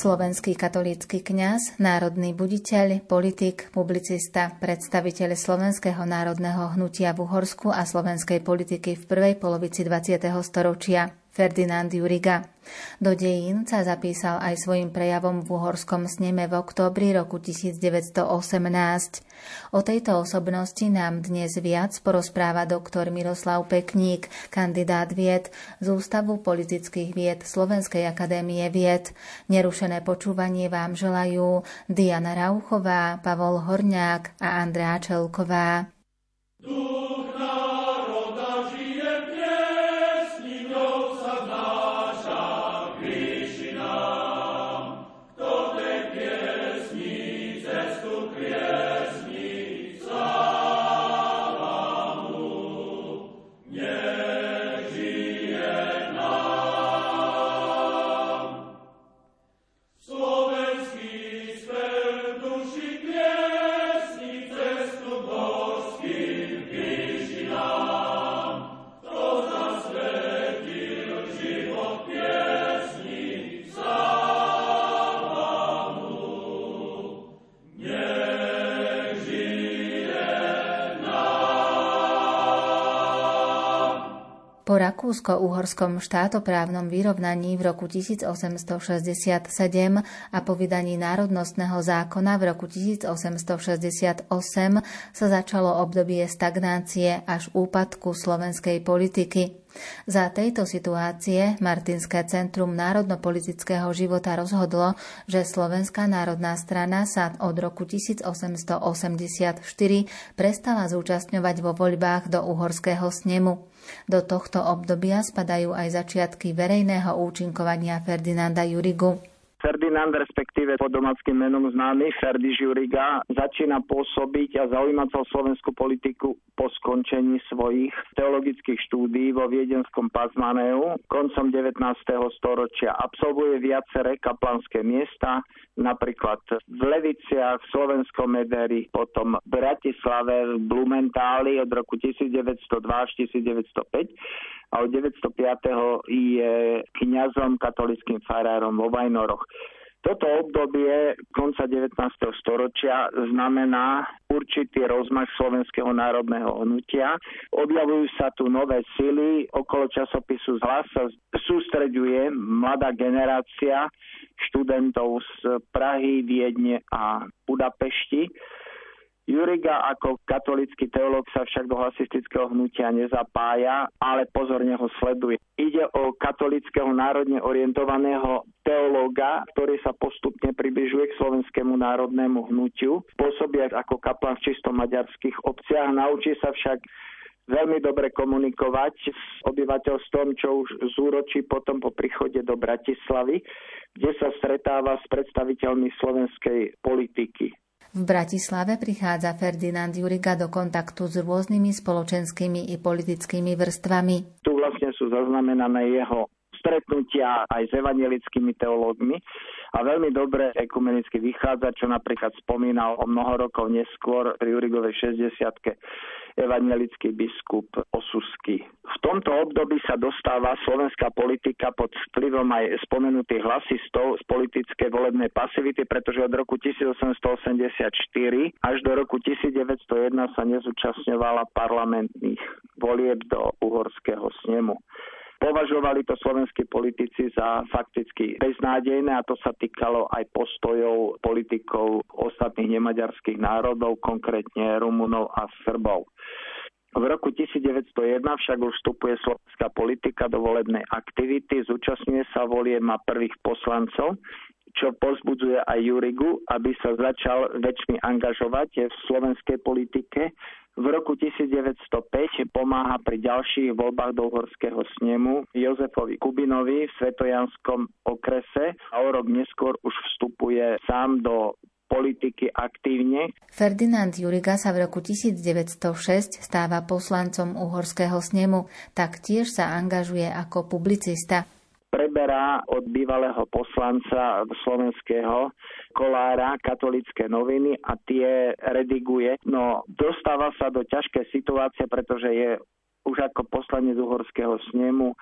Slovenský katolícky kňaz, národný buditeľ, politik, publicista, predstaviteľ Slovenského národného hnutia v Uhorsku a slovenskej politiky v prvej polovici 20. storočia. Ferdinand Juriga. Do dejín sa zapísal aj svojim prejavom v uhorskom sneme v októbri roku 1918. O tejto osobnosti nám dnes viac porozpráva doktor Miroslav Pekník, kandidát vied z Ústavu politických vied Slovenskej akadémie vied. Nerušené počúvanie vám želajú Diana Rauchová, Pavol Horňák a Andrea Čelková. Duch Po rakúsko-uhorskom štátoprávnom vyrovnaní v roku 1867 a po vydaní národnostného zákona v roku 1868 sa začalo obdobie stagnácie až úpadku slovenskej politiky. Za tejto situácie Martinské centrum národnopolitického života rozhodlo, že Slovenská národná strana sa od roku 1884 prestala zúčastňovať vo voľbách do uhorského snemu. Do tohto obdobia spadajú aj začiatky verejného účinkovania Ferdinanda Jurigu. Ferdinand, respektíve pod domáckým menom známy Ferdi Žuriga, začína pôsobiť a zaujímať sa o slovenskú politiku po skončení svojich teologických štúdií vo viedenskom Pazmaneu koncom 19. storočia. Absolvuje viaceré kaplanské miesta, napríklad v Leviciach, v Slovenskom Mederi, potom v Bratislave, v Blumentáli od roku 1902 až 1905 a od 905. je kňazom katolickým farárom vo Vajnoroch. Toto obdobie konca 19. storočia znamená určitý rozmach slovenského národného hnutia. Objavujú sa tu nové sily, okolo časopisu zhlas sa sústreďuje mladá generácia študentov z Prahy, Viedne a Budapešti Juriga ako katolický teológ sa však do hlasistického hnutia nezapája, ale pozorne ho sleduje. Ide o katolického národne orientovaného teológa, ktorý sa postupne približuje k slovenskému národnému hnutiu. Pôsobí ako kaplan v čisto maďarských obciach, naučí sa však veľmi dobre komunikovať s obyvateľstvom, čo už zúročí potom po príchode do Bratislavy, kde sa stretáva s predstaviteľmi slovenskej politiky. V Bratislave prichádza Ferdinand Juriga do kontaktu s rôznymi spoločenskými i politickými vrstvami. Tu vlastne sú zaznamenané jeho stretnutia aj s evangelickými teológmi a veľmi dobre ekumenicky vychádza, čo napríklad spomínal o mnoho rokov neskôr pri Jurigovej 60 evangelický biskup Osusky. V tomto období sa dostáva slovenská politika pod vplyvom aj spomenutých hlasistov z politickej volebnej pasivity, pretože od roku 1884 až do roku 1901 sa nezúčastňovala parlamentných volieb do uhorského snemu. Považovali to slovenskí politici za fakticky beznádejné a to sa týkalo aj postojov politikov ostatných nemaďarských národov, konkrétne Rumunov a Srbov. V roku 1901 však už vstupuje slovenská politika do volebnej aktivity, zúčastňuje sa volie, má prvých poslancov, čo pozbudzuje aj Jurigu, aby sa začal väčšmi angažovať v slovenskej politike. V roku 1905 pomáha pri ďalších voľbách do uhorského snemu Jozefovi Kubinovi v Svetojanskom okrese a o rok neskôr už vstupuje sám do politiky aktívne. Ferdinand Juriga sa v roku 1906 stáva poslancom uhorského snemu, taktiež sa angažuje ako publicista preberá od bývalého poslanca slovenského kolára katolické noviny a tie rediguje. No dostáva sa do ťažkej situácie, pretože je už ako poslanec uhorského snemu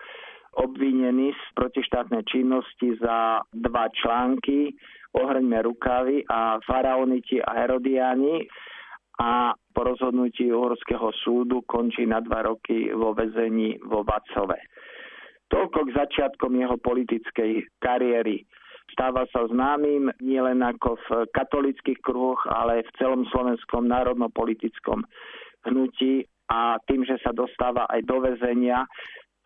obvinený z protištátnej činnosti za dva články Ohrňme rukavy a Faraoniti a Herodiani a po rozhodnutí Uhorského súdu končí na dva roky vo väzení vo Vacove. Toľko k začiatkom jeho politickej kariéry. Stáva sa známym nielen ako v katolických kruhoch, ale v celom slovenskom národno-politickom hnutí a tým, že sa dostáva aj do väzenia,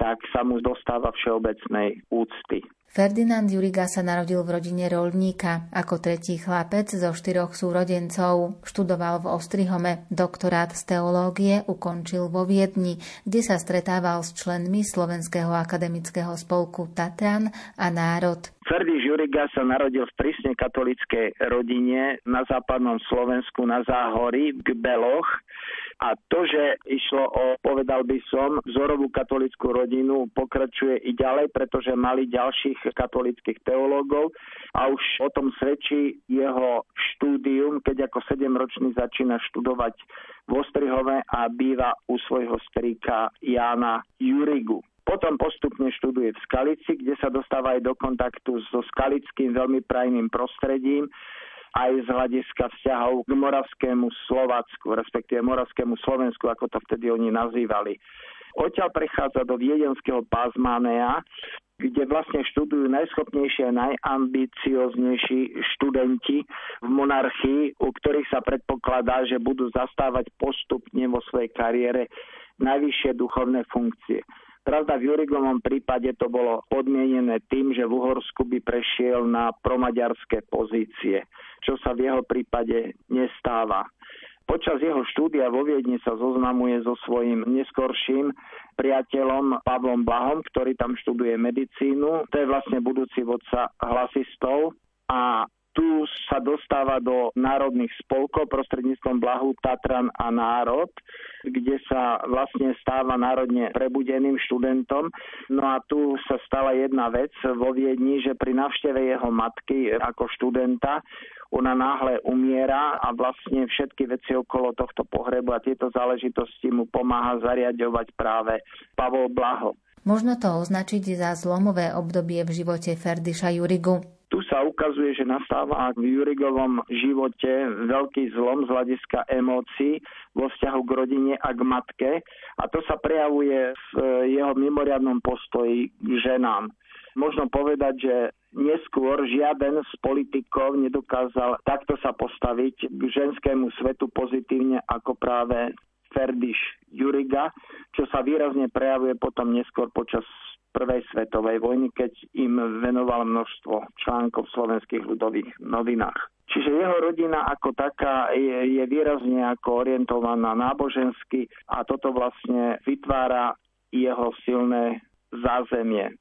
tak sa mu dostáva všeobecnej úcty. Ferdinand Juriga sa narodil v rodine rolníka. Ako tretí chlapec zo štyroch súrodencov. Študoval v Ostrihome, doktorát z teológie ukončil vo Viedni, kde sa stretával s členmi Slovenského akademického spolku Tatran a Národ. Ferdi Žuriga sa narodil v prísne katolickej rodine na západnom Slovensku na Záhory v Beloch a to, že išlo o, povedal by som, vzorovú katolickú rodinu, pokračuje i ďalej, pretože mali ďalších katolických teológov a už o tom svedčí jeho štúdium, keď ako sedemročný začína študovať v Ostrihove a býva u svojho strýka Jána Jurigu. Potom postupne študuje v Skalici, kde sa dostáva aj do kontaktu so skalickým veľmi prajným prostredím, aj z hľadiska vzťahov k moravskému Slovacku, respektíve moravskému Slovensku, ako to vtedy oni nazývali. Odtiaľ prechádza do viedenského pázmanea, kde vlastne študujú najschopnejšie a najambicioznejší študenti v monarchii, u ktorých sa predpokladá, že budú zastávať postupne vo svojej kariére najvyššie duchovné funkcie. Pravda, v Jurigovom prípade to bolo podmienené tým, že v Uhorsku by prešiel na promaďarské pozície, čo sa v jeho prípade nestáva. Počas jeho štúdia vo Viedni sa zoznamuje so svojím neskorším priateľom Pavlom Blahom, ktorý tam študuje medicínu. To je vlastne budúci vodca hlasistov a tu sa dostáva do národných spolkov prostredníctvom Blahu Tatran a Národ, kde sa vlastne stáva národne prebudeným študentom. No a tu sa stala jedna vec vo Viedni, že pri navšteve jeho matky ako študenta ona náhle umiera a vlastne všetky veci okolo tohto pohrebu a tieto záležitosti mu pomáha zariadovať práve Pavol Blaho. Možno to označiť za zlomové obdobie v živote Ferdiša Jurigu. Tu sa ukazuje, že nastáva v Jurigovom živote veľký zlom z hľadiska emócií vo vzťahu k rodine a k matke a to sa prejavuje v jeho mimoriadnom postoji k ženám. Možno povedať, že neskôr žiaden z politikov nedokázal takto sa postaviť k ženskému svetu pozitívne ako práve Ferdiš Juriga, čo sa výrazne prejavuje potom neskôr počas prvej svetovej vojny, keď im venoval množstvo článkov v slovenských ľudových novinách. Čiže jeho rodina ako taká je, je výrazne ako orientovaná nábožensky a toto vlastne vytvára jeho silné zázemie.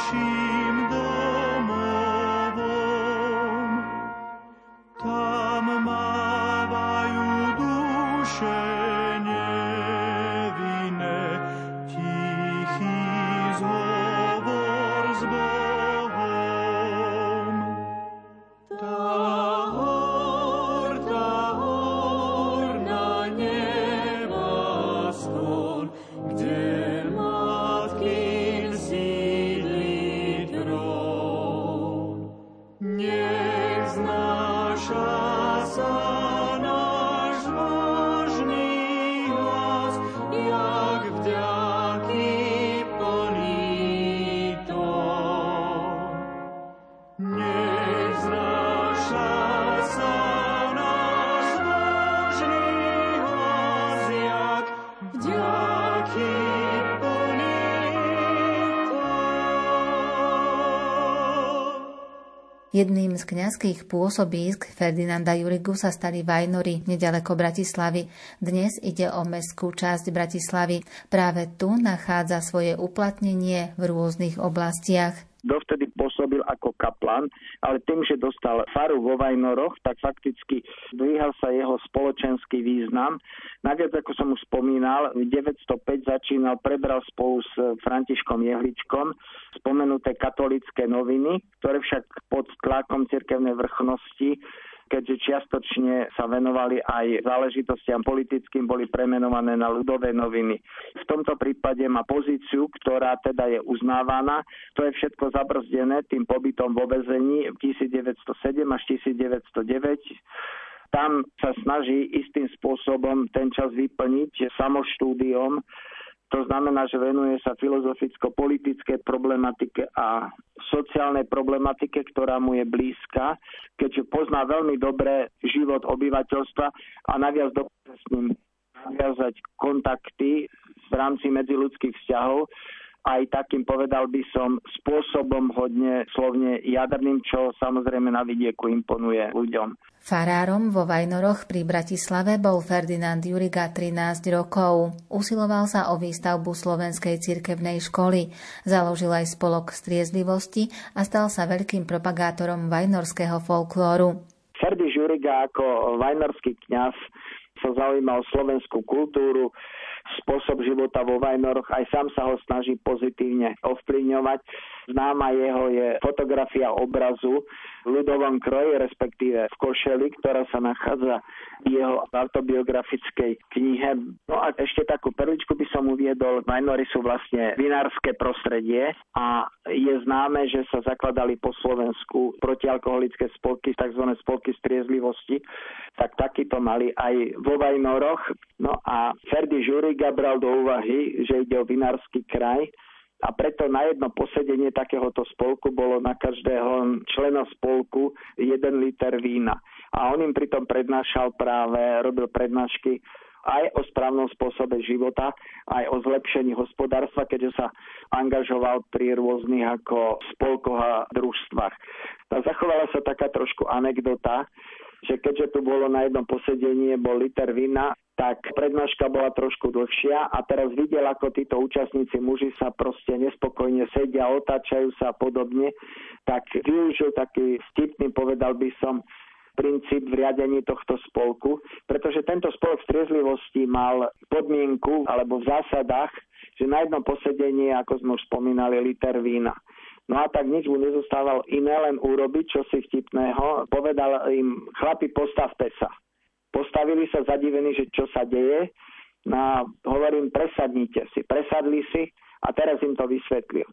Nashim Jedným z kňazských pôsobísk Ferdinanda Jurigu sa stali Vajnory nedaleko Bratislavy. Dnes ide o mestskú časť Bratislavy. Práve tu nachádza svoje uplatnenie v rôznych oblastiach. Dovtedy pôsobil ako kaplan, ale tým, že dostal faru vo Vajnoroch, tak fakticky dvíhal sa jeho spoločenský význam. Naviac, ako som už spomínal, v 905 začínal, prebral spolu s Františkom Jehličkom spomenuté katolické noviny, ktoré však pod tlakom cirkevnej vrchnosti keďže čiastočne sa venovali aj záležitostiam politickým, boli premenované na ľudové noviny. V tomto prípade má pozíciu, ktorá teda je uznávaná. To je všetko zabrzdené tým pobytom vo vezení 1907 až 1909 tam sa snaží istým spôsobom ten čas vyplniť samoštúdiom. To znamená, že venuje sa filozoficko-politické problematike a sociálnej problematike, ktorá mu je blízka, keďže pozná veľmi dobre život obyvateľstva a naviac dokáže s ním naviazať kontakty v rámci medziludských vzťahov aj takým, povedal by som, spôsobom hodne slovne jadrným, čo samozrejme na vidieku imponuje ľuďom. Farárom vo Vajnoroch pri Bratislave bol Ferdinand Juriga 13 rokov. Usiloval sa o výstavbu slovenskej cirkevnej školy. Založil aj spolok striezlivosti a stal sa veľkým propagátorom vajnorského folklóru. Ferdy Žuriga ako vajnorský kňaz sa zaujímal slovenskú kultúru, spôsob života vo Vajnoroch, aj sám sa ho snaží pozitívne ovplyvňovať. Známa jeho je fotografia obrazu v ľudovom kroji, respektíve v košeli, ktorá sa nachádza v jeho autobiografickej knihe. No a ešte takú perličku by som uviedol. Vajnory sú vlastne vinárske prostredie a je známe, že sa zakladali po Slovensku protialkoholické spolky, tzv. spolky striezlivosti, tak takýto mali aj vo Vajnoroch. No a Ferdy Žuriga bral do úvahy, že ide o vinársky kraj a preto na jedno posedenie takéhoto spolku bolo na každého člena spolku jeden liter vína. A on im pritom prednášal práve, robil prednášky aj o správnom spôsobe života, aj o zlepšení hospodárstva, keďže sa angažoval pri rôznych ako spolkoch a družstvách. A zachovala sa taká trošku anekdota, že keďže tu bolo na jednom posedenie, bol liter vína, tak prednáška bola trošku dlhšia a teraz videl, ako títo účastníci muži sa proste nespokojne sedia, otáčajú sa a podobne, tak využil taký vtipný, povedal by som, princíp v riadení tohto spolku, pretože tento spolok striezlivosti mal podmienku alebo v zásadách, že na jednom posedení, ako sme už spomínali, liter vína. No a tak nič mu nezostávalo iné, len urobiť čosi vtipného. Povedal im, chlapi, postavte sa. Postavili sa zadivení, že čo sa deje. No a hovorím, presadnite si. Presadli si a teraz im to vysvetlil.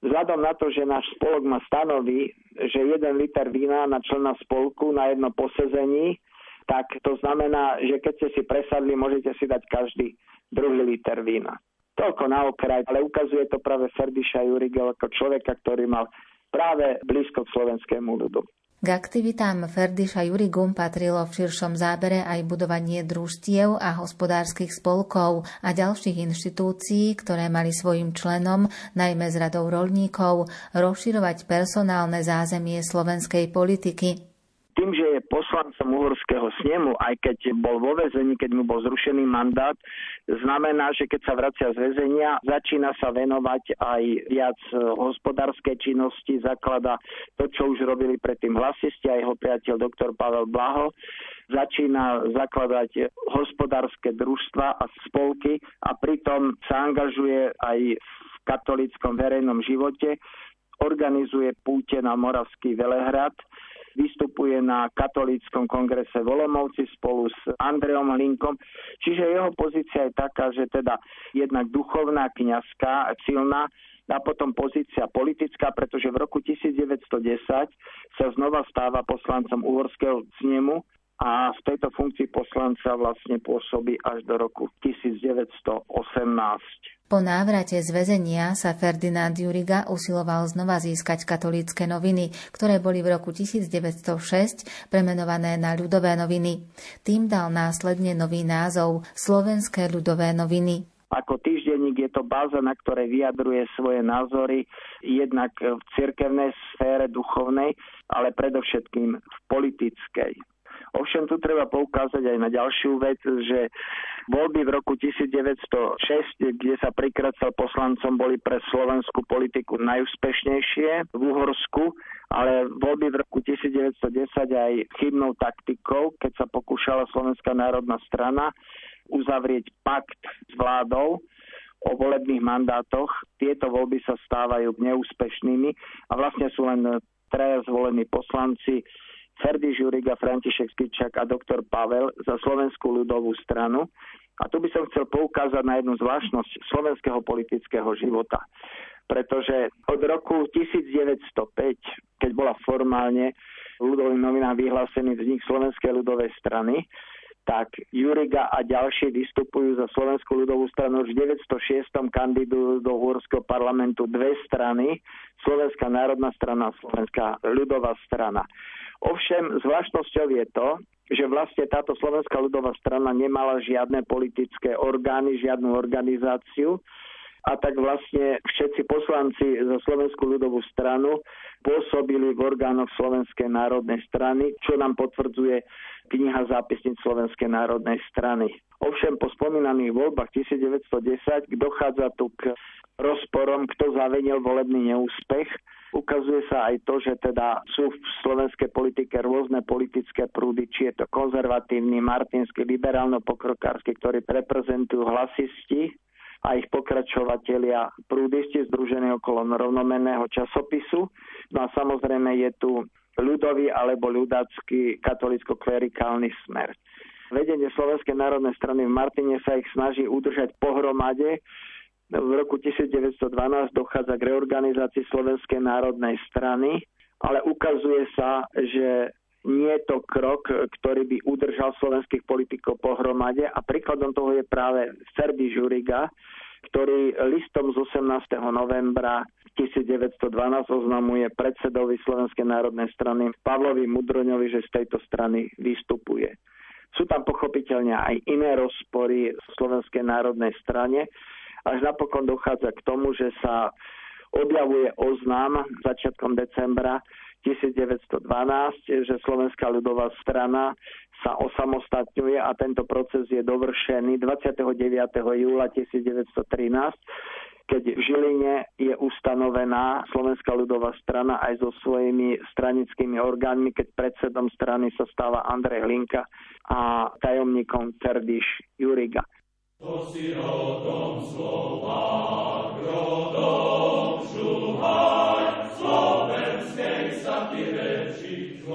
Vzhľadom na to, že náš spolok má stanoví, že jeden liter vína na člena spolku na jedno posezení, tak to znamená, že keď ste si presadli, môžete si dať každý druhý liter vína. Toľko na okraj, ale ukazuje to práve Ferdiša Jurigel ako človeka, ktorý mal práve blízko k slovenskému ľudu. K aktivitám Ferdiša Jurigum patrilo v širšom zábere aj budovanie družstiev a hospodárskych spolkov a ďalších inštitúcií, ktoré mali svojim členom, najmä z radov rolníkov, rozširovať personálne zázemie slovenskej politiky. Tým, že je poslancom uhorského snemu, aj keď bol vo väzení, keď mu bol zrušený mandát, znamená, že keď sa vracia z väzenia, začína sa venovať aj viac hospodárskej činnosti, zaklada to, čo už robili predtým hlasisti a jeho priateľ doktor Pavel Blaho. Začína zakladať hospodárske družstva a spolky a pritom sa angažuje aj v katolíckom verejnom živote, organizuje púte na Moravský Velehrad, vystupuje na katolíckom kongrese Volomovci spolu s Andreom Hlinkom. Čiže jeho pozícia je taká, že teda jednak duchovná, kňazská, silná, a potom pozícia politická, pretože v roku 1910 sa znova stáva poslancom uhorského snemu a v tejto funkcii poslanca vlastne pôsobí až do roku 1918. Po návrate z väzenia sa Ferdinand Juriga usiloval znova získať katolícke noviny, ktoré boli v roku 1906 premenované na ľudové noviny. Tým dal následne nový názov Slovenské ľudové noviny. Ako týždenník je to báza, na ktorej vyjadruje svoje názory jednak v cirkevnej sfére duchovnej, ale predovšetkým v politickej. Ovšem tu treba poukázať aj na ďalšiu vec, že voľby v roku 1906, kde sa prikracal poslancom, boli pre slovenskú politiku najúspešnejšie v Uhorsku, ale voľby v roku 1910 aj chybnou taktikou, keď sa pokúšala Slovenská národná strana uzavrieť pakt s vládou, o volebných mandátoch. Tieto voľby sa stávajú neúspešnými a vlastne sú len traja zvolení poslanci Ferdy Žuriga, František Spičak a doktor Pavel za Slovenskú ľudovú stranu. A tu by som chcel poukázať na jednu zvláštnosť slovenského politického života. Pretože od roku 1905, keď bola formálne ľudovým novinám vyhlásený vznik Slovenskej ľudovej strany, tak Juriga a ďalší vystupujú za Slovenskú ľudovú stranu. Už v 906. kandidujú do Úorského parlamentu dve strany, Slovenská národná strana a Slovenská ľudová strana. Ovšem zvláštnosťou je to, že vlastne táto Slovenská ľudová strana nemala žiadne politické orgány, žiadnu organizáciu a tak vlastne všetci poslanci za Slovenskú ľudovú stranu pôsobili v orgánoch Slovenskej národnej strany, čo nám potvrdzuje kniha zápisníc Slovenskej národnej strany. Ovšem po spomínaných voľbách 1910 dochádza tu k rozporom, kto zavenil volebný neúspech Ukazuje sa aj to, že teda sú v slovenskej politike rôzne politické prúdy, či je to konzervatívny, martinský, liberálno-pokrokársky, ktorí reprezentujú hlasisti a ich pokračovatelia prúdisti združení okolo rovnomenného časopisu. No a samozrejme je tu ľudový alebo ľudácky katolicko-klerikálny smer. Vedenie Slovenskej národnej strany v Martine sa ich snaží udržať pohromade, v roku 1912 dochádza k reorganizácii Slovenskej národnej strany, ale ukazuje sa, že nie je to krok, ktorý by udržal slovenských politikov pohromade a príkladom toho je práve Serbi Žuriga, ktorý listom z 18. novembra 1912 oznamuje predsedovi Slovenskej národnej strany Pavlovi Mudroňovi, že z tejto strany vystupuje. Sú tam pochopiteľne aj iné rozpory v Slovenskej národnej strane, až napokon dochádza k tomu, že sa objavuje oznám začiatkom decembra 1912, že Slovenská ľudová strana sa osamostatňuje a tento proces je dovršený 29. júla 1913, keď v Žiline je ustanovená Slovenská ľudová strana aj so svojimi stranickými orgánmi, keď predsedom strany sa stáva Andrej Hlinka a tajomníkom Ferdiš Juriga. To si rodom Slovák,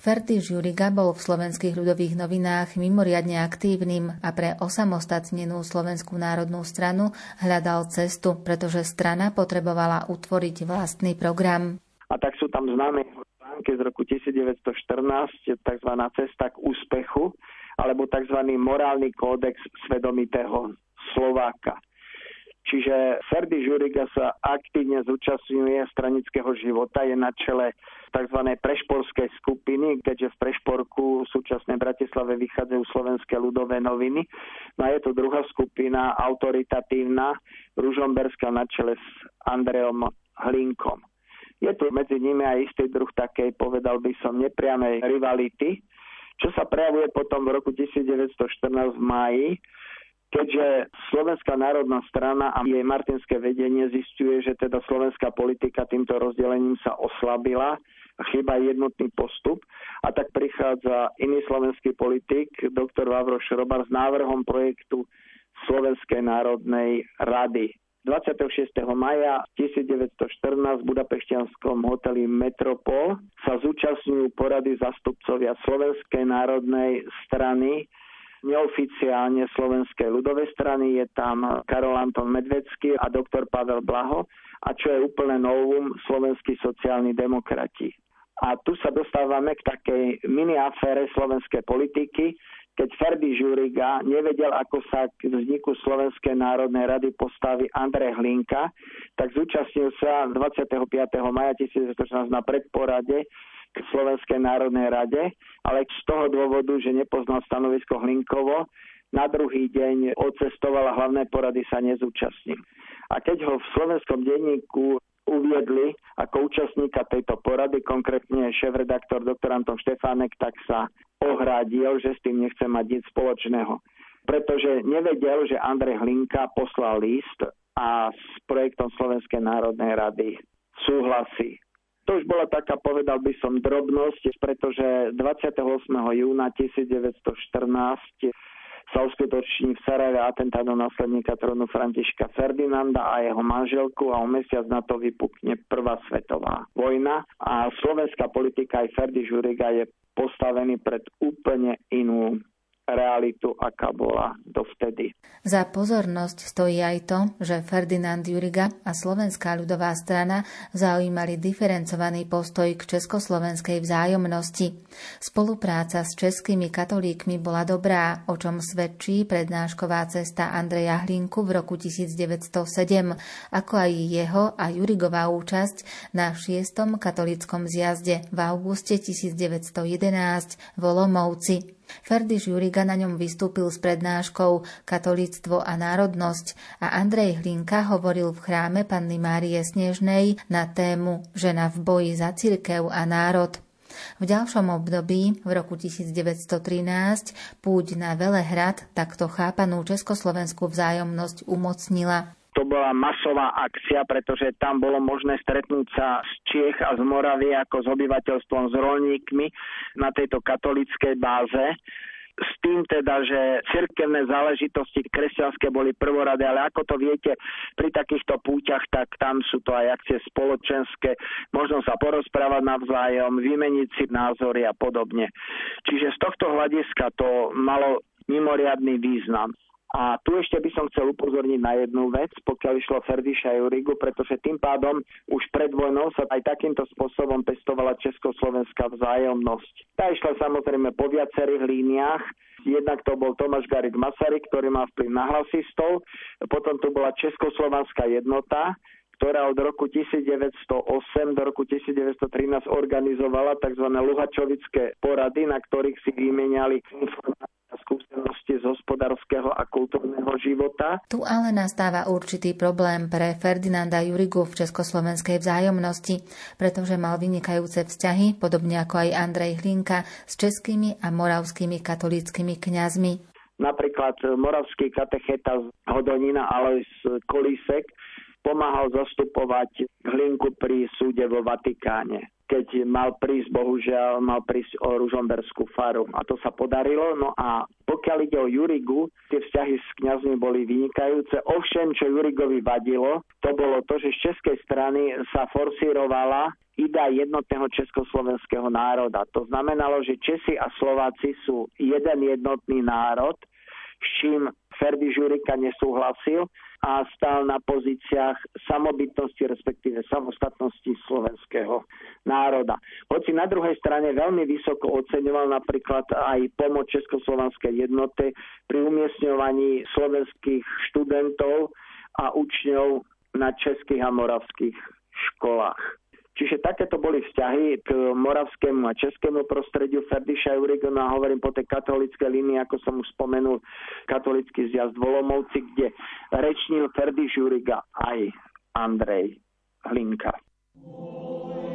Ferdy Žuriga bol v slovenských ľudových novinách mimoriadne aktívnym a pre osamostatnenú Slovenskú národnú stranu hľadal cestu, pretože strana potrebovala utvoriť vlastný program. A tak sú tam známe články z roku 1914, tzv. cesta k úspechu, alebo tzv. morálny kódex svedomitého Slováka. Čiže Ferdy Žuriga sa aktívne zúčastňuje stranického života, je na čele tzv. prešporskej skupiny, keďže v Prešporku v súčasnej Bratislave vychádzajú slovenské ľudové noviny. No a je to druhá skupina, autoritatívna, Ružomberská na čele s Andreom Hlinkom. Je tu medzi nimi aj istý druh takej, povedal by som, nepriamej rivality, čo sa prejavuje potom v roku 1914 v máji, keďže Slovenská národná strana a jej martinské vedenie zistuje, že teda slovenská politika týmto rozdelením sa oslabila, chýba jednotný postup a tak prichádza iný slovenský politik, doktor Vavro Šrobar s návrhom projektu Slovenskej národnej rady. 26. maja 1914 v budapešťanskom hoteli Metropol sa zúčastňujú porady zastupcovia Slovenskej národnej strany neoficiálne Slovenskej ľudovej strany je tam Karol Anton Medvecký a doktor Pavel Blaho a čo je úplne novum, slovenskí sociálni demokrati. A tu sa dostávame k takej mini afére slovenskej politiky, keď Ferdy Žuriga nevedel, ako sa k vzniku Slovenskej národnej rady postaví Andrej Hlinka, tak zúčastnil sa 25. maja 1916 na predporade Slovenskej národnej rade, ale z toho dôvodu, že nepoznal stanovisko Hlinkovo, na druhý deň odcestoval a hlavné porady sa nezúčastnil. A keď ho v slovenskom denníku uviedli ako účastníka tejto porady, konkrétne šéf-redaktor dr. Anton Štefánek, tak sa ohradil, že s tým nechce mať nič spoločného. Pretože nevedel, že Andrej Hlinka poslal list a s projektom Slovenskej národnej rady súhlasí. To už bola taká, povedal by som, drobnosť, pretože 28. júna 1914 sa uskutoční v Sarajeve atentát do následníka trónu Františka Ferdinanda a jeho manželku a o mesiac na to vypukne prvá svetová vojna a slovenská politika aj Ferdy Žuriga je postavený pred úplne inú realitu, aká bola dovtedy. Za pozornosť stojí aj to, že Ferdinand Juriga a Slovenská ľudová strana zaujímali diferencovaný postoj k československej vzájomnosti. Spolupráca s českými katolíkmi bola dobrá, o čom svedčí prednášková cesta Andreja Hlinku v roku 1907, ako aj jeho a Jurigová účasť na 6. katolickom zjazde v auguste 1911 v Olomovci. Ferdy Žuriga na ňom vystúpil s prednáškou Katolíctvo a národnosť a Andrej Hlinka hovoril v chráme Panny Márie Snežnej na tému Žena v boji za cirkev a národ. V ďalšom období, v roku 1913, púť na Velehrad takto chápanú československú vzájomnosť umocnila to bola masová akcia, pretože tam bolo možné stretnúť sa z Čiech a z Moravy ako s obyvateľstvom, s rolníkmi na tejto katolickej báze s tým teda, že cirkevné záležitosti kresťanské boli prvoradé, ale ako to viete, pri takýchto púťach, tak tam sú to aj akcie spoločenské, možno sa porozprávať navzájom, vymeniť si názory a podobne. Čiže z tohto hľadiska to malo mimoriadný význam. A tu ešte by som chcel upozorniť na jednu vec, pokiaľ išlo Ferdiša Jurigu, pretože tým pádom už pred vojnou sa aj takýmto spôsobom pestovala československá vzájomnosť. Tá išla samozrejme po viacerých líniách, Jednak to bol Tomáš Garik Masaryk, ktorý má vplyv na hlasistov. Potom tu bola Československá jednota, ktorá od roku 1908 do roku 1913 organizovala tzv. Luhačovické porady, na ktorých si vymenali informácie skúsenosti z hospodárskeho a kultúrneho života. Tu ale nastáva určitý problém pre Ferdinanda Jurigu v československej vzájomnosti, pretože mal vynikajúce vzťahy, podobne ako aj Andrej Hlinka, s českými a moravskými katolíckými kňazmi. Napríklad moravský katecheta z Hodonina Alois Kolísek pomáhal zastupovať Hlinku pri súde vo Vatikáne. keď mal prísť, bohužiaľ, mal prísť o Ružomberskú faru. A to sa podarilo. No a pokiaľ ide o Jurigu, tie vzťahy s kňazmi boli vynikajúce. Ovšem, čo Jurigovi vadilo, to bolo to, že z českej strany sa forsírovala idea jednotného československého národa. To znamenalo, že Česi a Slováci sú jeden jednotný národ, s čím Ferdi Žurika nesúhlasil a stál na pozíciách samobytnosti, respektíve samostatnosti slovenského národa. Hoci na druhej strane veľmi vysoko oceňoval napríklad aj pomoc Československej jednoty pri umiestňovaní slovenských študentov a učňov na českých a moravských školách. Čiže takéto boli vzťahy k moravskému a českému prostrediu Ferdiša Eurigona, hovorím po tej katolíckej línii, ako som už spomenul, katolický zjazd Volomovci, kde rečnil Ferdiš Juriga aj Andrej Hlinka. Prvá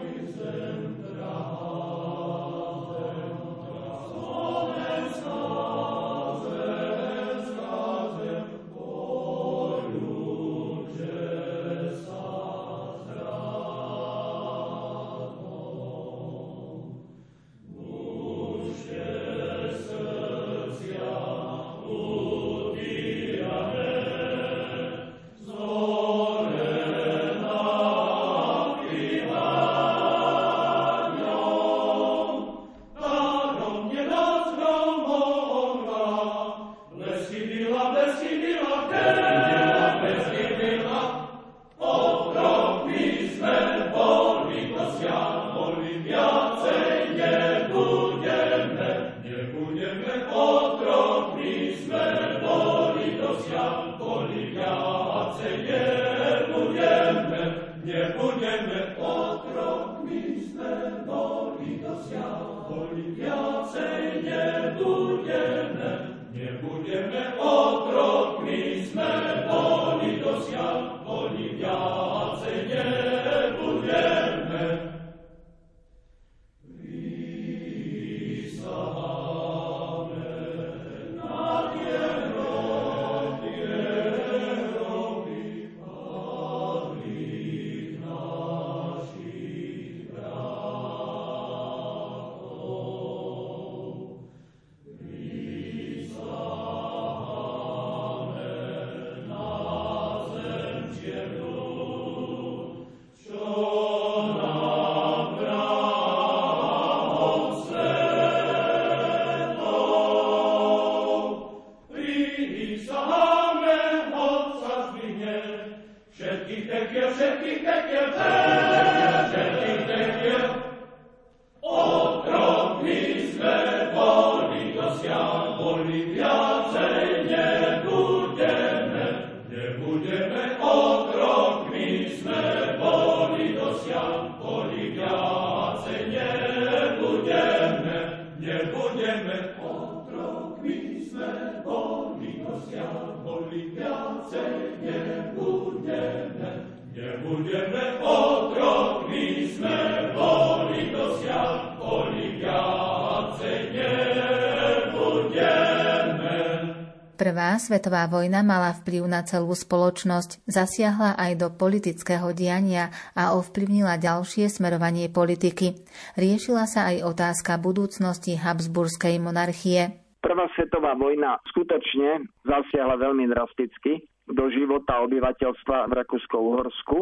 svetová vojna mala vplyv na celú spoločnosť, zasiahla aj do politického diania a ovplyvnila ďalšie smerovanie politiky. Riešila sa aj otázka budúcnosti Habsburskej monarchie. Prvá svetová vojna skutočne zasiahla veľmi drasticky do života obyvateľstva v Rakúsko-Uhorsku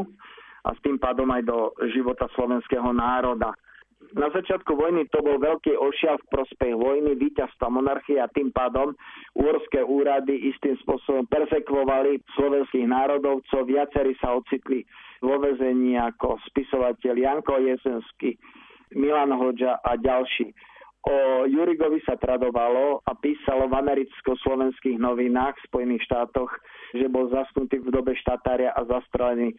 a s tým pádom aj do života slovenského národa. Na začiatku vojny to bol veľký ošial v prospech vojny, víťazstva monarchie a tým pádom úorské úrady istým spôsobom persekvovali slovenských národovcov. Viacerí sa ocitli vo vezení ako spisovateľ Janko Jesenský, Milan Hoďa a ďalší. O Jurigovi sa tradovalo a písalo v americko-slovenských novinách v Spojených štátoch, že bol zasnutý v dobe štatária a zastrelený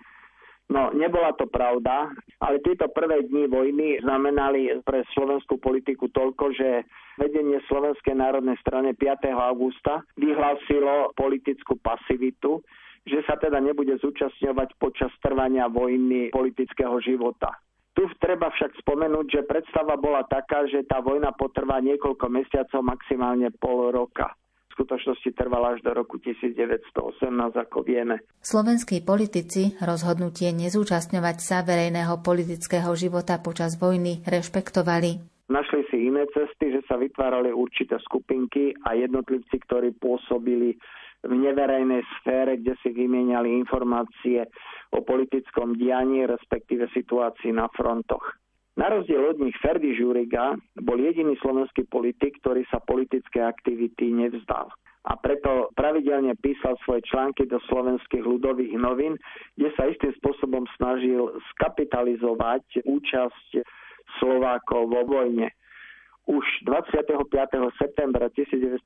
No, nebola to pravda, ale tieto prvé dni vojny znamenali pre slovenskú politiku toľko, že vedenie Slovenskej národnej strany 5. augusta vyhlásilo politickú pasivitu, že sa teda nebude zúčastňovať počas trvania vojny politického života. Tu treba však spomenúť, že predstava bola taká, že tá vojna potrvá niekoľko mesiacov, maximálne pol roka. Skutočnosti trvala až do roku 1918, ako vieme. Slovenskí politici rozhodnutie nezúčastňovať sa verejného politického života počas vojny rešpektovali. Našli si iné cesty, že sa vytvárali určité skupinky a jednotlivci, ktorí pôsobili v neverejnej sfére, kde si vymieniali informácie o politickom dianí, respektíve situácii na frontoch. Na rozdiel od nich Ferdy Žuriga bol jediný slovenský politik, ktorý sa politické aktivity nevzdal. A preto pravidelne písal svoje články do slovenských ľudových novín, kde sa istým spôsobom snažil skapitalizovať účasť Slovákov vo vojne. Už 25. septembra 1914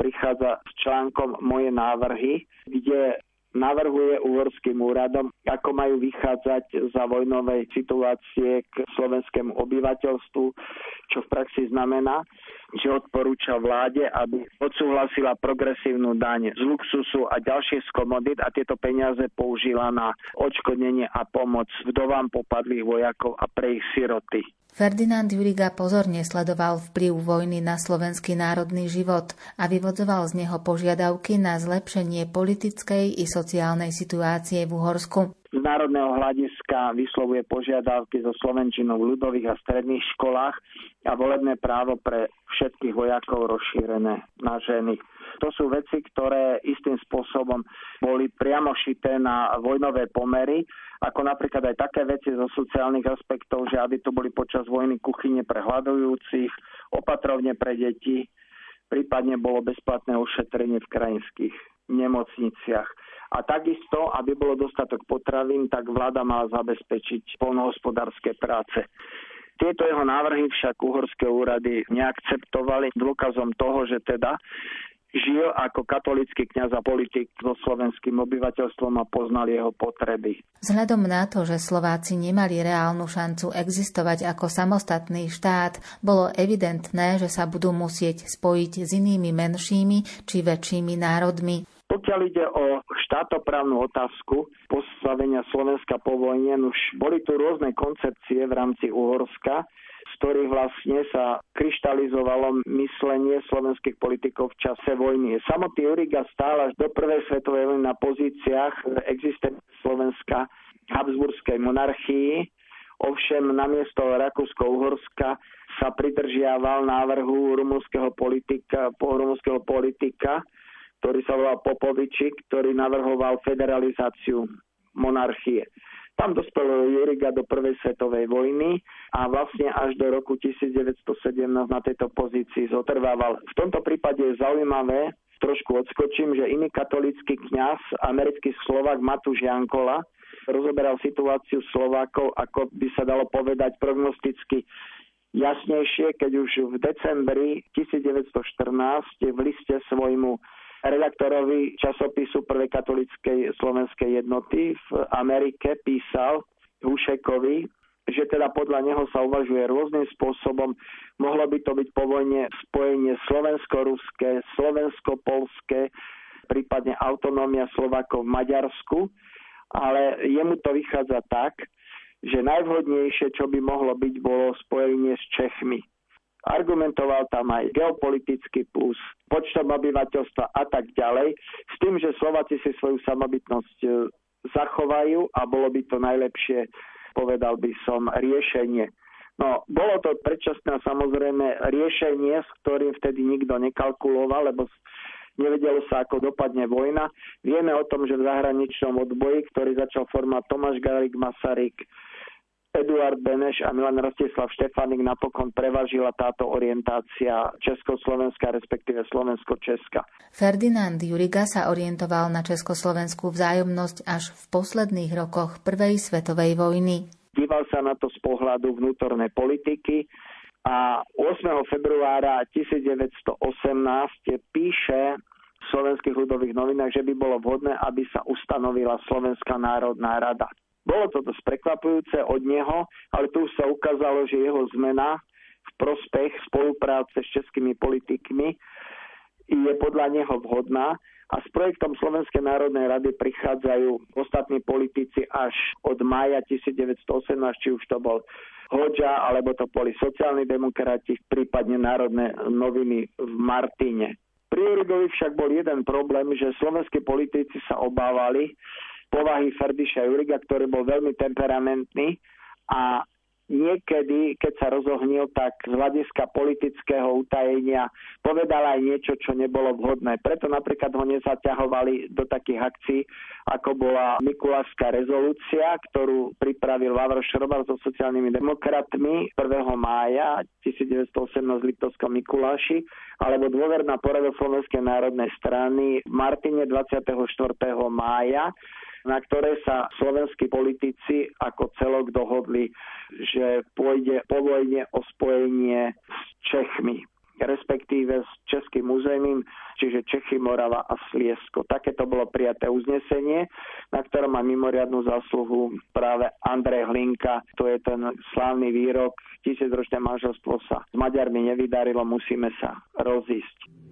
prichádza s článkom Moje návrhy, kde navrhuje uhorským úradom, ako majú vychádzať za vojnovej situácie k slovenskému obyvateľstvu, čo v praxi znamená, že odporúča vláde, aby odsúhlasila progresívnu daň z luxusu a ďalšie z komodit a tieto peniaze použila na odškodnenie a pomoc vdovám popadlých vojakov a pre ich siroty. Ferdinand Juriga pozorne sledoval vplyv vojny na slovenský národný život a vyvodzoval z neho požiadavky na zlepšenie politickej i sociálnej situácie v Uhorsku. Národného hľadiska vyslovuje požiadavky zo Slovenčinou v ľudových a stredných školách a volebné právo pre všetkých vojakov rozšírené na ženy. To sú veci, ktoré istým spôsobom boli priamo šité na vojnové pomery ako napríklad aj také veci zo sociálnych aspektov, že aby to boli počas vojny kuchyne pre hľadujúcich, opatrovne pre deti, prípadne bolo bezplatné ošetrenie v krajinských nemocniciach. A takisto, aby bolo dostatok potravín, tak vláda mala zabezpečiť polnohospodárske práce. Tieto jeho návrhy však uhorské úrady neakceptovali dôkazom toho, že teda žil ako katolický kňaz a politik so slovenským obyvateľstvom a poznal jeho potreby. Vzhľadom na to, že Slováci nemali reálnu šancu existovať ako samostatný štát, bolo evidentné, že sa budú musieť spojiť s inými menšími či väčšími národmi. Pokiaľ ide o štátoprávnu otázku postavenia Slovenska po vojne, už boli tu rôzne koncepcie v rámci Uhorska, z ktorých vlastne sa kryštalizovalo myslenie slovenských politikov v čase vojny. Samotný Uriga stál až do prvej svetovej vojny na pozíciách existencie Slovenska Habsburskej monarchii, ovšem namiesto Rakúsko-Uhorska sa pridržiaval návrhu rumúnskeho politika, rumúnskeho politika, ktorý sa volal Popoviči, ktorý navrhoval federalizáciu monarchie. Tam dospel Juriga do prvej svetovej vojny a vlastne až do roku 1917 na tejto pozícii zotrvával. V tomto prípade je zaujímavé, trošku odskočím, že iný katolický kňaz, americký Slovak Matúš Jankola, rozoberal situáciu Slovákov, ako by sa dalo povedať prognosticky jasnejšie, keď už v decembri 1914 v liste svojmu redaktorovi časopisu Prvej katolíckej slovenskej jednoty v Amerike písal Hušekovi, že teda podľa neho sa uvažuje rôznym spôsobom. Mohlo by to byť po vojne spojenie slovensko-ruské, slovensko-polské, prípadne autonómia Slovakov v Maďarsku, ale jemu to vychádza tak, že najvhodnejšie, čo by mohlo byť, bolo spojenie s Čechmi. Argumentoval tam aj geopolitický plus, počtom obyvateľstva a tak ďalej, s tým, že Slováci si svoju samobytnosť e, zachovajú a bolo by to najlepšie, povedal by som, riešenie. No, bolo to predčasné samozrejme riešenie, s ktorým vtedy nikto nekalkuloval, lebo nevedelo sa, ako dopadne vojna. Vieme o tom, že v zahraničnom odboji, ktorý začal formať Tomáš Garik Masaryk, Eduard Beneš a Milan Rostislav Štefanik napokon prevažila táto orientácia Československá, respektíve Slovensko-Česka. Ferdinand Juriga sa orientoval na československú vzájomnosť až v posledných rokoch Prvej svetovej vojny. Díval sa na to z pohľadu vnútornej politiky a 8. februára 1918 píše v slovenských ľudových novinách, že by bolo vhodné, aby sa ustanovila Slovenská národná rada. Bolo to dosť prekvapujúce od neho, ale tu už sa ukázalo, že jeho zmena v prospech spolupráce s českými politikmi je podľa neho vhodná a s projektom Slovenskej národnej rady prichádzajú ostatní politici až od mája 1918, či už to bol Hoďa, alebo to boli sociálni demokrati, prípadne národné noviny v Martine. Pri Jurigovi však bol jeden problém, že slovenskí politici sa obávali povahy Ferdiša Juriga, ktorý bol veľmi temperamentný a niekedy, keď sa rozohnil, tak z hľadiska politického utajenia povedal aj niečo, čo nebolo vhodné. Preto napríklad ho nezaťahovali do takých akcií, ako bola Mikuláská rezolúcia, ktorú pripravil Vavro Šrobar so sociálnymi demokratmi 1. mája 1918 v Liptovskom Mikuláši, alebo dôverná porada Slovenskej národnej strany v Martine 24. mája na ktoré sa slovenskí politici ako celok dohodli, že pôjde po vojne o spojenie s Čechmi respektíve s Českým územím, čiže Čechy, Morava a Sliesko. Takéto bolo prijaté uznesenie, na ktorom má mimoriadnú zásluhu práve Andrej Hlinka. To je ten slávny výrok, tisícročné manželstvo sa s Maďarmi nevydarilo, musíme sa rozísť.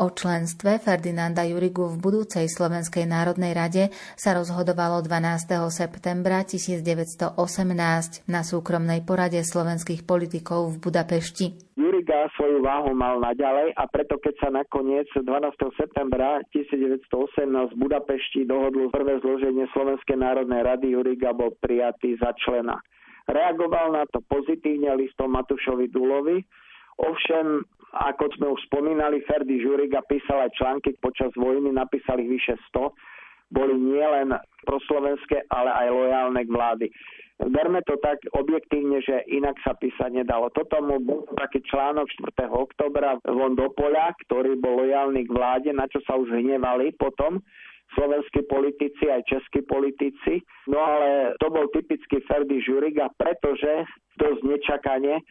O členstve Ferdinanda Jurigu v budúcej Slovenskej národnej rade sa rozhodovalo 12. septembra 1918 na súkromnej porade slovenských politikov v Budapešti. Juriga svoju váhu mal naďalej a preto keď sa nakoniec 12. septembra 1918 v Budapešti dohodlo prvé zloženie Slovenskej národnej rady, Juriga bol prijatý za člena. Reagoval na to pozitívne listom Matušovi Dulovi, Ovšem, ako sme už spomínali, Ferdy Žuriga písal aj články počas vojny, napísal ich vyše 100. Boli nielen proslovenské, ale aj lojálne k vlády. Verme to tak objektívne, že inak sa písať nedalo. Toto mu bol taký článok 4. oktobra von do poľa, ktorý bol lojálny k vláde, na čo sa už hnevali potom slovenskí politici, aj českí politici. No ale to bol typický Ferdy Žuriga, pretože dosť nečakane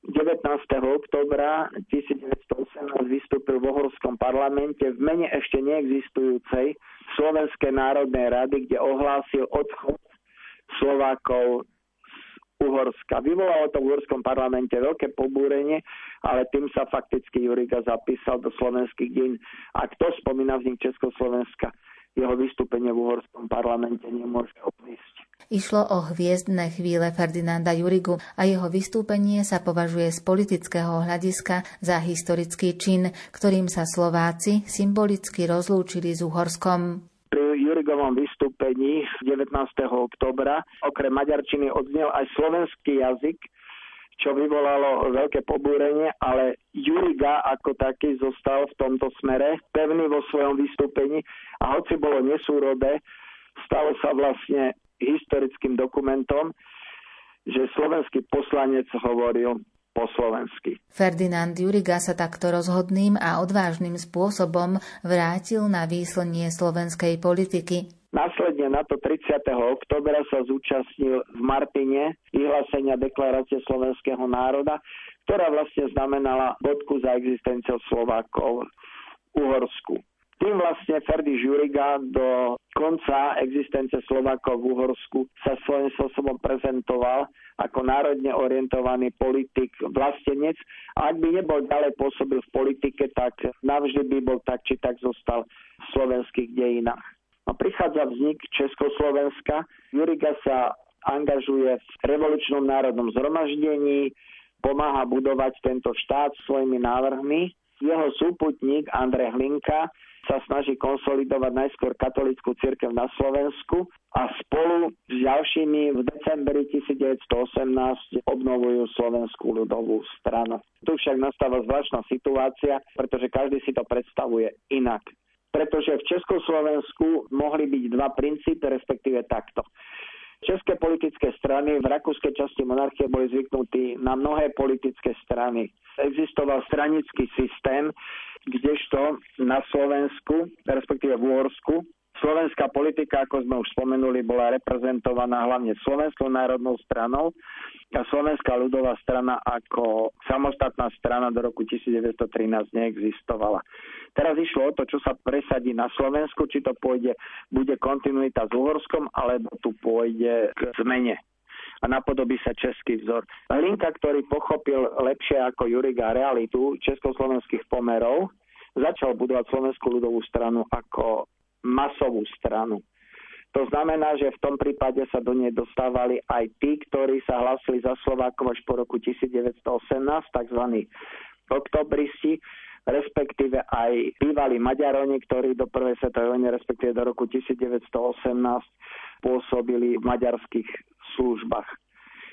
19. oktobra 1918 vystúpil v Ohorskom parlamente v mene ešte neexistujúcej Slovenskej národnej rady, kde ohlásil odchod Slovákov z Uhorska. Vyvolalo to v Uhorskom parlamente veľké pobúrenie, ale tým sa fakticky Juriga zapísal do slovenských deň. A kto spomína vznik Československa, jeho vystúpenie v Uhorskom parlamente nemôže obísť. Išlo o hviezdne chvíle Ferdinanda Jurigu a jeho vystúpenie sa považuje z politického hľadiska za historický čin, ktorým sa Slováci symbolicky rozlúčili s Uhorskom. Pri Jurigovom vystúpení 19. oktobra okrem maďarčiny odznel aj slovenský jazyk, čo vyvolalo veľké pobúrenie, ale Juriga ako taký zostal v tomto smere pevný vo svojom vystúpení a hoci bolo nesúrodé, stalo sa vlastne historickým dokumentom, že slovenský poslanec hovoril po slovensky. Ferdinand Juriga sa takto rozhodným a odvážnym spôsobom vrátil na výslnie slovenskej politiky. Následne na to 30. oktobra sa zúčastnil v Martine vyhlásenia deklarácie slovenského národa, ktorá vlastne znamenala bodku za existenciou Slovákov v Uhorsku. Tým vlastne Ferdy Žuriga do konca existence Slovákov v Uhorsku sa svojím spôsobom prezentoval ako národne orientovaný politik, vlastenec. A ak by nebol ďalej pôsobil v politike, tak navždy by bol tak či tak zostal v slovenských dejinách. No, prichádza vznik Československa. Juriga sa angažuje v revolučnom národnom zhromaždení, pomáha budovať tento štát svojimi návrhmi. Jeho súputník Andrej Hlinka sa snaží konsolidovať najskôr katolickú cirkev na Slovensku a spolu s ďalšími v decembri 1918 obnovujú Slovenskú ľudovú stranu. Tu však nastáva zvláštna situácia, pretože každý si to predstavuje inak. Pretože v Československu mohli byť dva princípy, respektíve takto. České politické strany v rakúskej časti monarchie boli zvyknutí na mnohé politické strany. Existoval stranický systém, kdežto na Slovensku, respektíve v Uhorsku, Slovenská politika, ako sme už spomenuli, bola reprezentovaná hlavne Slovenskou národnou stranou a Slovenská ľudová strana ako samostatná strana do roku 1913 neexistovala. Teraz išlo o to, čo sa presadí na Slovensku, či to pôjde, bude kontinuita s Uhorskom, alebo tu pôjde k zmene a napodobí sa český vzor. Hlinka, ktorý pochopil lepšie ako Juriga realitu československých pomerov, začal budovať Slovenskú ľudovú stranu ako masovú stranu. To znamená, že v tom prípade sa do nej dostávali aj tí, ktorí sa hlasili za Slovákov až po roku 1918, tzv. oktobristi, respektíve aj bývalí Maďaroni, ktorí do prvej svetovej vojny, respektíve do roku 1918 pôsobili v maďarských službách.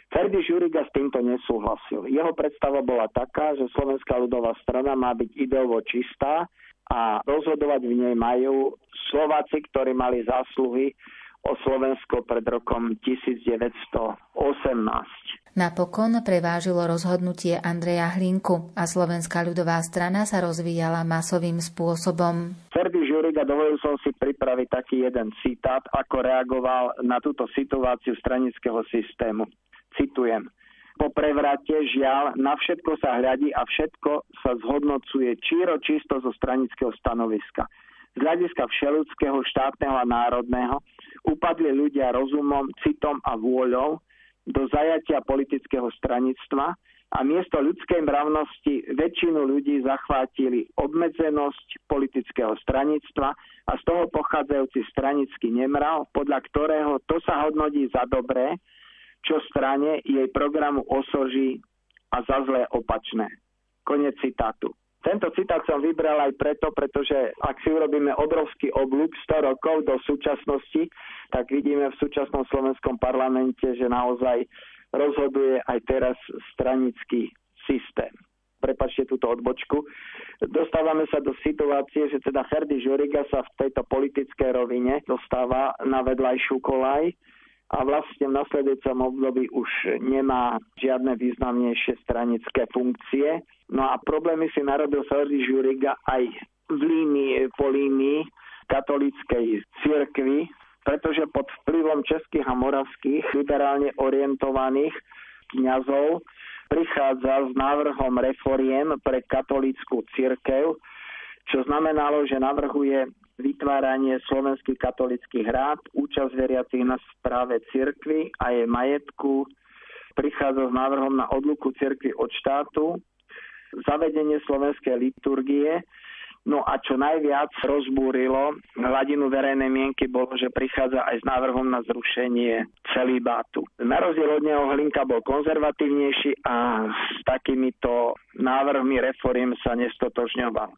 Ferdy Žuriga s týmto nesúhlasil. Jeho predstava bola taká, že Slovenská ľudová strana má byť ideovo čistá a rozhodovať v nej majú Slováci, ktorí mali zásluhy o Slovensko pred rokom 1918. Napokon prevážilo rozhodnutie Andreja Hlinku a Slovenská ľudová strana sa rozvíjala masovým spôsobom. Ferdy Žuriga, dovolil som si pripraviť taký jeden citát, ako reagoval na túto situáciu stranického systému. Citujem. Po prevrate žiaľ na všetko sa hľadí a všetko sa zhodnocuje číro čisto zo stranického stanoviska. Z hľadiska všeludského, štátneho a národného upadli ľudia rozumom, citom a vôľou do zajatia politického stranictva, a miesto ľudskej mravnosti väčšinu ľudí zachvátili obmedzenosť politického stranictva a z toho pochádzajúci stranický nemrav, podľa ktorého to sa hodnotí za dobré, čo strane jej programu osoží a za zlé opačné. Konec citátu. Tento citát som vybral aj preto, pretože ak si urobíme obrovský oblúk 100 rokov do súčasnosti, tak vidíme v súčasnom slovenskom parlamente, že naozaj rozhoduje aj teraz stranický systém. Prepačte túto odbočku. Dostávame sa do situácie, že teda Ferdy Žuriga sa v tejto politickej rovine dostáva na vedľajšiu kolaj a vlastne v nasledujúcom období už nemá žiadne významnejšie stranické funkcie. No a problémy si narodil Ferdy Žuriga aj v línii, po línii katolíckej cirkvi, pretože pod vplyvom českých a moravských liberálne orientovaných kňazov prichádza s návrhom reforiem pre katolícku cirkev, čo znamenalo, že navrhuje vytváranie slovenských katolických rád, účasť veriacich na správe cirkvy a jej majetku, prichádza s návrhom na odluku cirkvy od štátu, zavedenie slovenskej liturgie, No a čo najviac rozbúrilo hladinu verejnej mienky bolo, že prichádza aj s návrhom na zrušenie celibátu. Na rozdiel od neho Hlinka bol konzervatívnejší a s takýmito návrhmi reforiem sa nestotožňoval.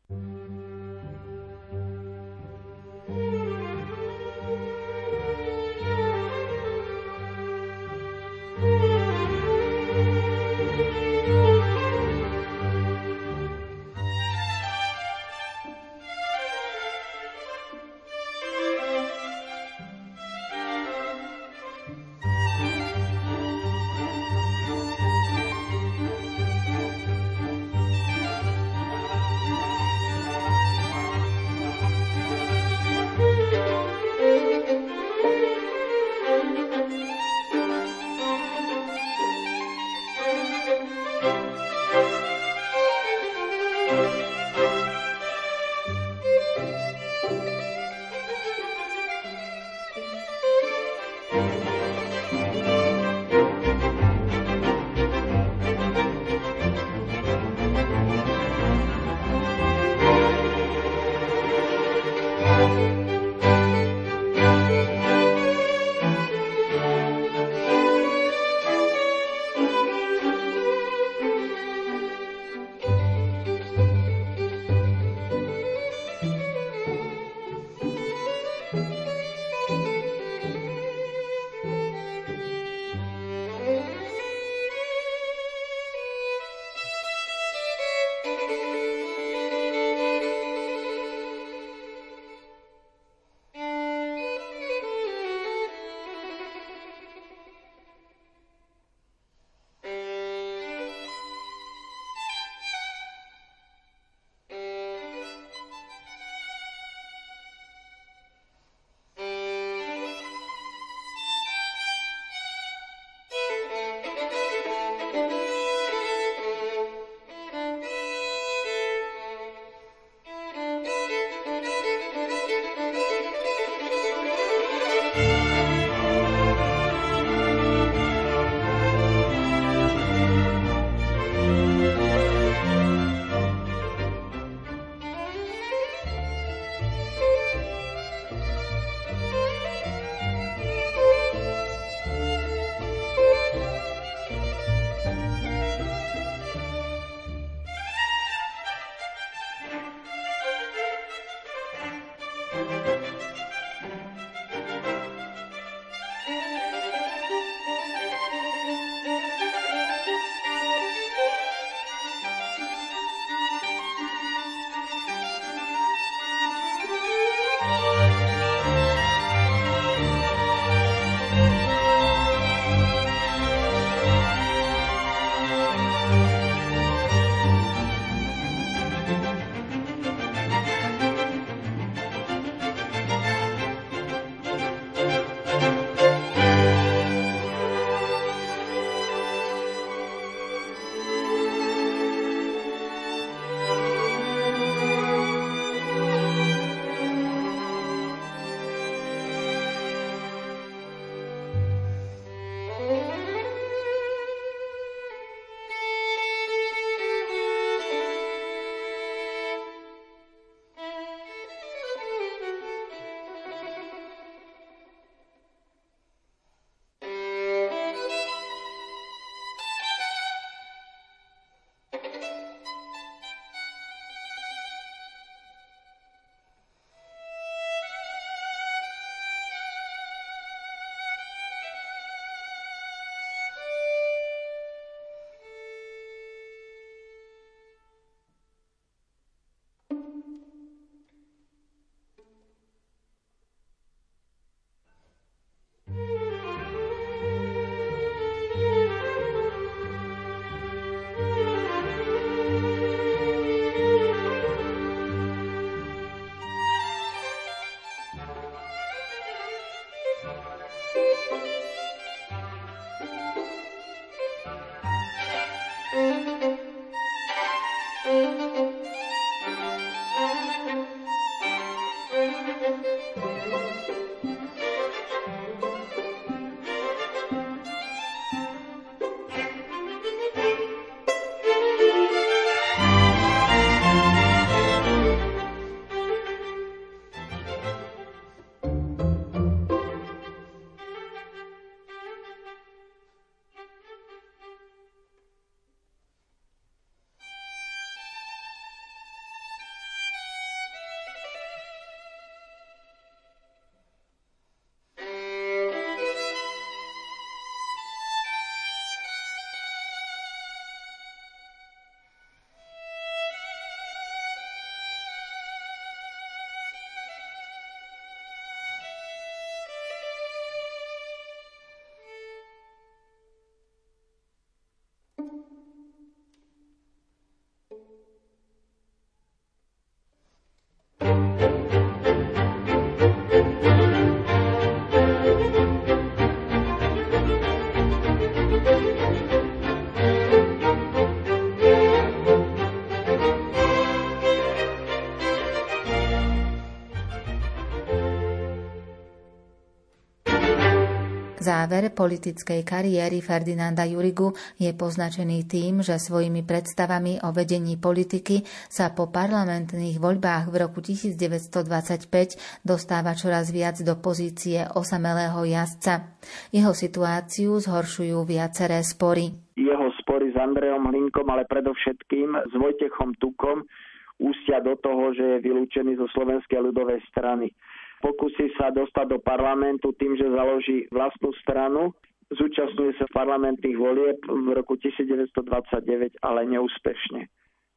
Záver politickej kariéry Ferdinanda Jurigu je poznačený tým, že svojimi predstavami o vedení politiky sa po parlamentných voľbách v roku 1925 dostáva čoraz viac do pozície osamelého jazdca. Jeho situáciu zhoršujú viaceré spory. Jeho spory s Andrejom Hlinkom, ale predovšetkým s Vojtechom Tukom ústia do toho, že je vylúčený zo Slovenskej ľudovej strany pokusí sa dostať do parlamentu tým, že založí vlastnú stranu. Zúčastňuje sa parlamentných volieb v roku 1929, ale neúspešne.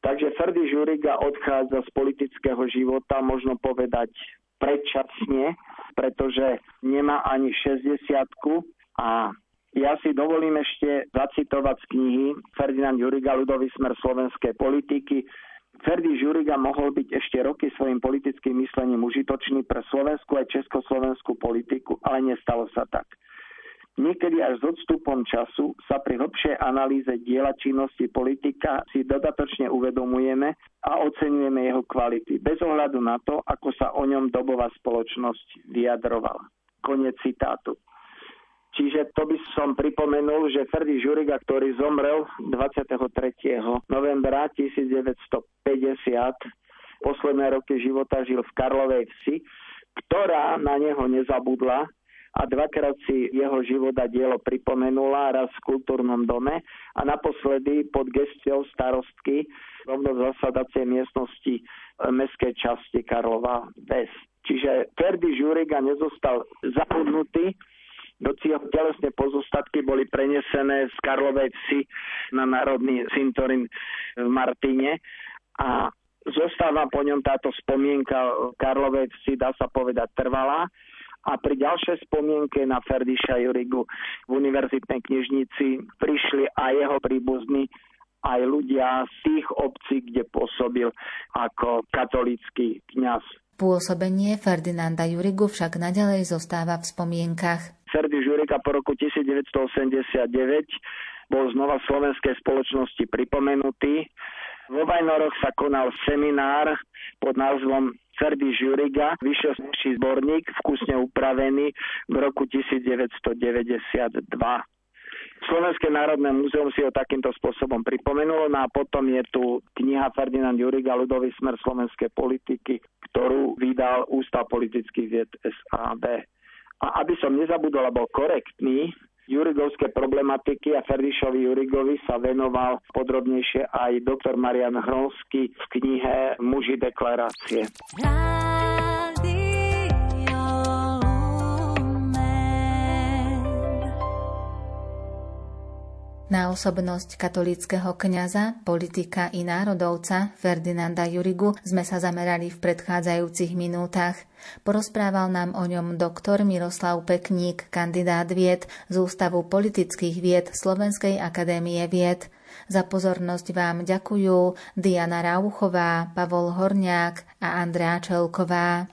Takže Ferdy Žuriga odchádza z politického života, možno povedať predčasne, pretože nemá ani 60 a ja si dovolím ešte zacitovať z knihy Ferdinand Juriga Ľudový smer slovenskej politiky Ferdy Žuriga mohol byť ešte roky svojim politickým myslením užitočný pre slovenskú aj československú politiku, ale nestalo sa tak. Niekedy až s odstupom času sa pri hlbšej analýze diela činnosti politika si dodatočne uvedomujeme a oceňujeme jeho kvality, bez ohľadu na to, ako sa o ňom dobová spoločnosť vyjadrovala. Konec citátu. Čiže to by som pripomenul, že Ferdy Žuriga, ktorý zomrel 23. novembra 1950, posledné roky života žil v Karlovej vsi, ktorá na neho nezabudla a dvakrát si jeho život a dielo pripomenula, raz v kultúrnom dome a naposledy pod gestiou starostky rovno v zasadacej miestnosti mestskej časti Karlova Ves. Čiže Ferdy Žuriga nezostal zabudnutý, jeho telesné pozostatky boli prenesené z Karlovej vsi na Národný cintorín v Martine a zostáva po ňom táto spomienka Karlovej vsi, dá sa povedať, trvalá. A pri ďalšej spomienke na Ferdiša Jurigu v univerzitnej knižnici prišli aj jeho príbuzní, aj ľudia z tých obcí, kde pôsobil ako katolícky kňaz. Pôsobenie Ferdinanda Jurigu však nadalej zostáva v spomienkach. Ferdy Žurika po roku 1989 bol znova v slovenskej spoločnosti pripomenutý. Vo Vajnoroch sa konal seminár pod názvom Ferdy Žuriga, vyšiel zborník, vkusne upravený v roku 1992. Slovenské národné múzeum si ho takýmto spôsobom pripomenulo no a potom je tu kniha Ferdinand Juriga Ľudový smer slovenskej politiky, ktorú vydal Ústav politických vied SAB. A aby som nezabudol a bol korektný, Jurigovské problematiky a Ferdišovi Jurigovi sa venoval podrobnejšie aj doktor Marian Hronsky v knihe Muži deklarácie. Na osobnosť katolíckého kňaza, politika i národovca Ferdinanda Jurigu sme sa zamerali v predchádzajúcich minútach. Porozprával nám o ňom doktor Miroslav Pekník, kandidát vied z Ústavu politických vied Slovenskej akadémie vied. Za pozornosť vám ďakujú Diana Rauchová, Pavol Horniák a Andrea Čelková.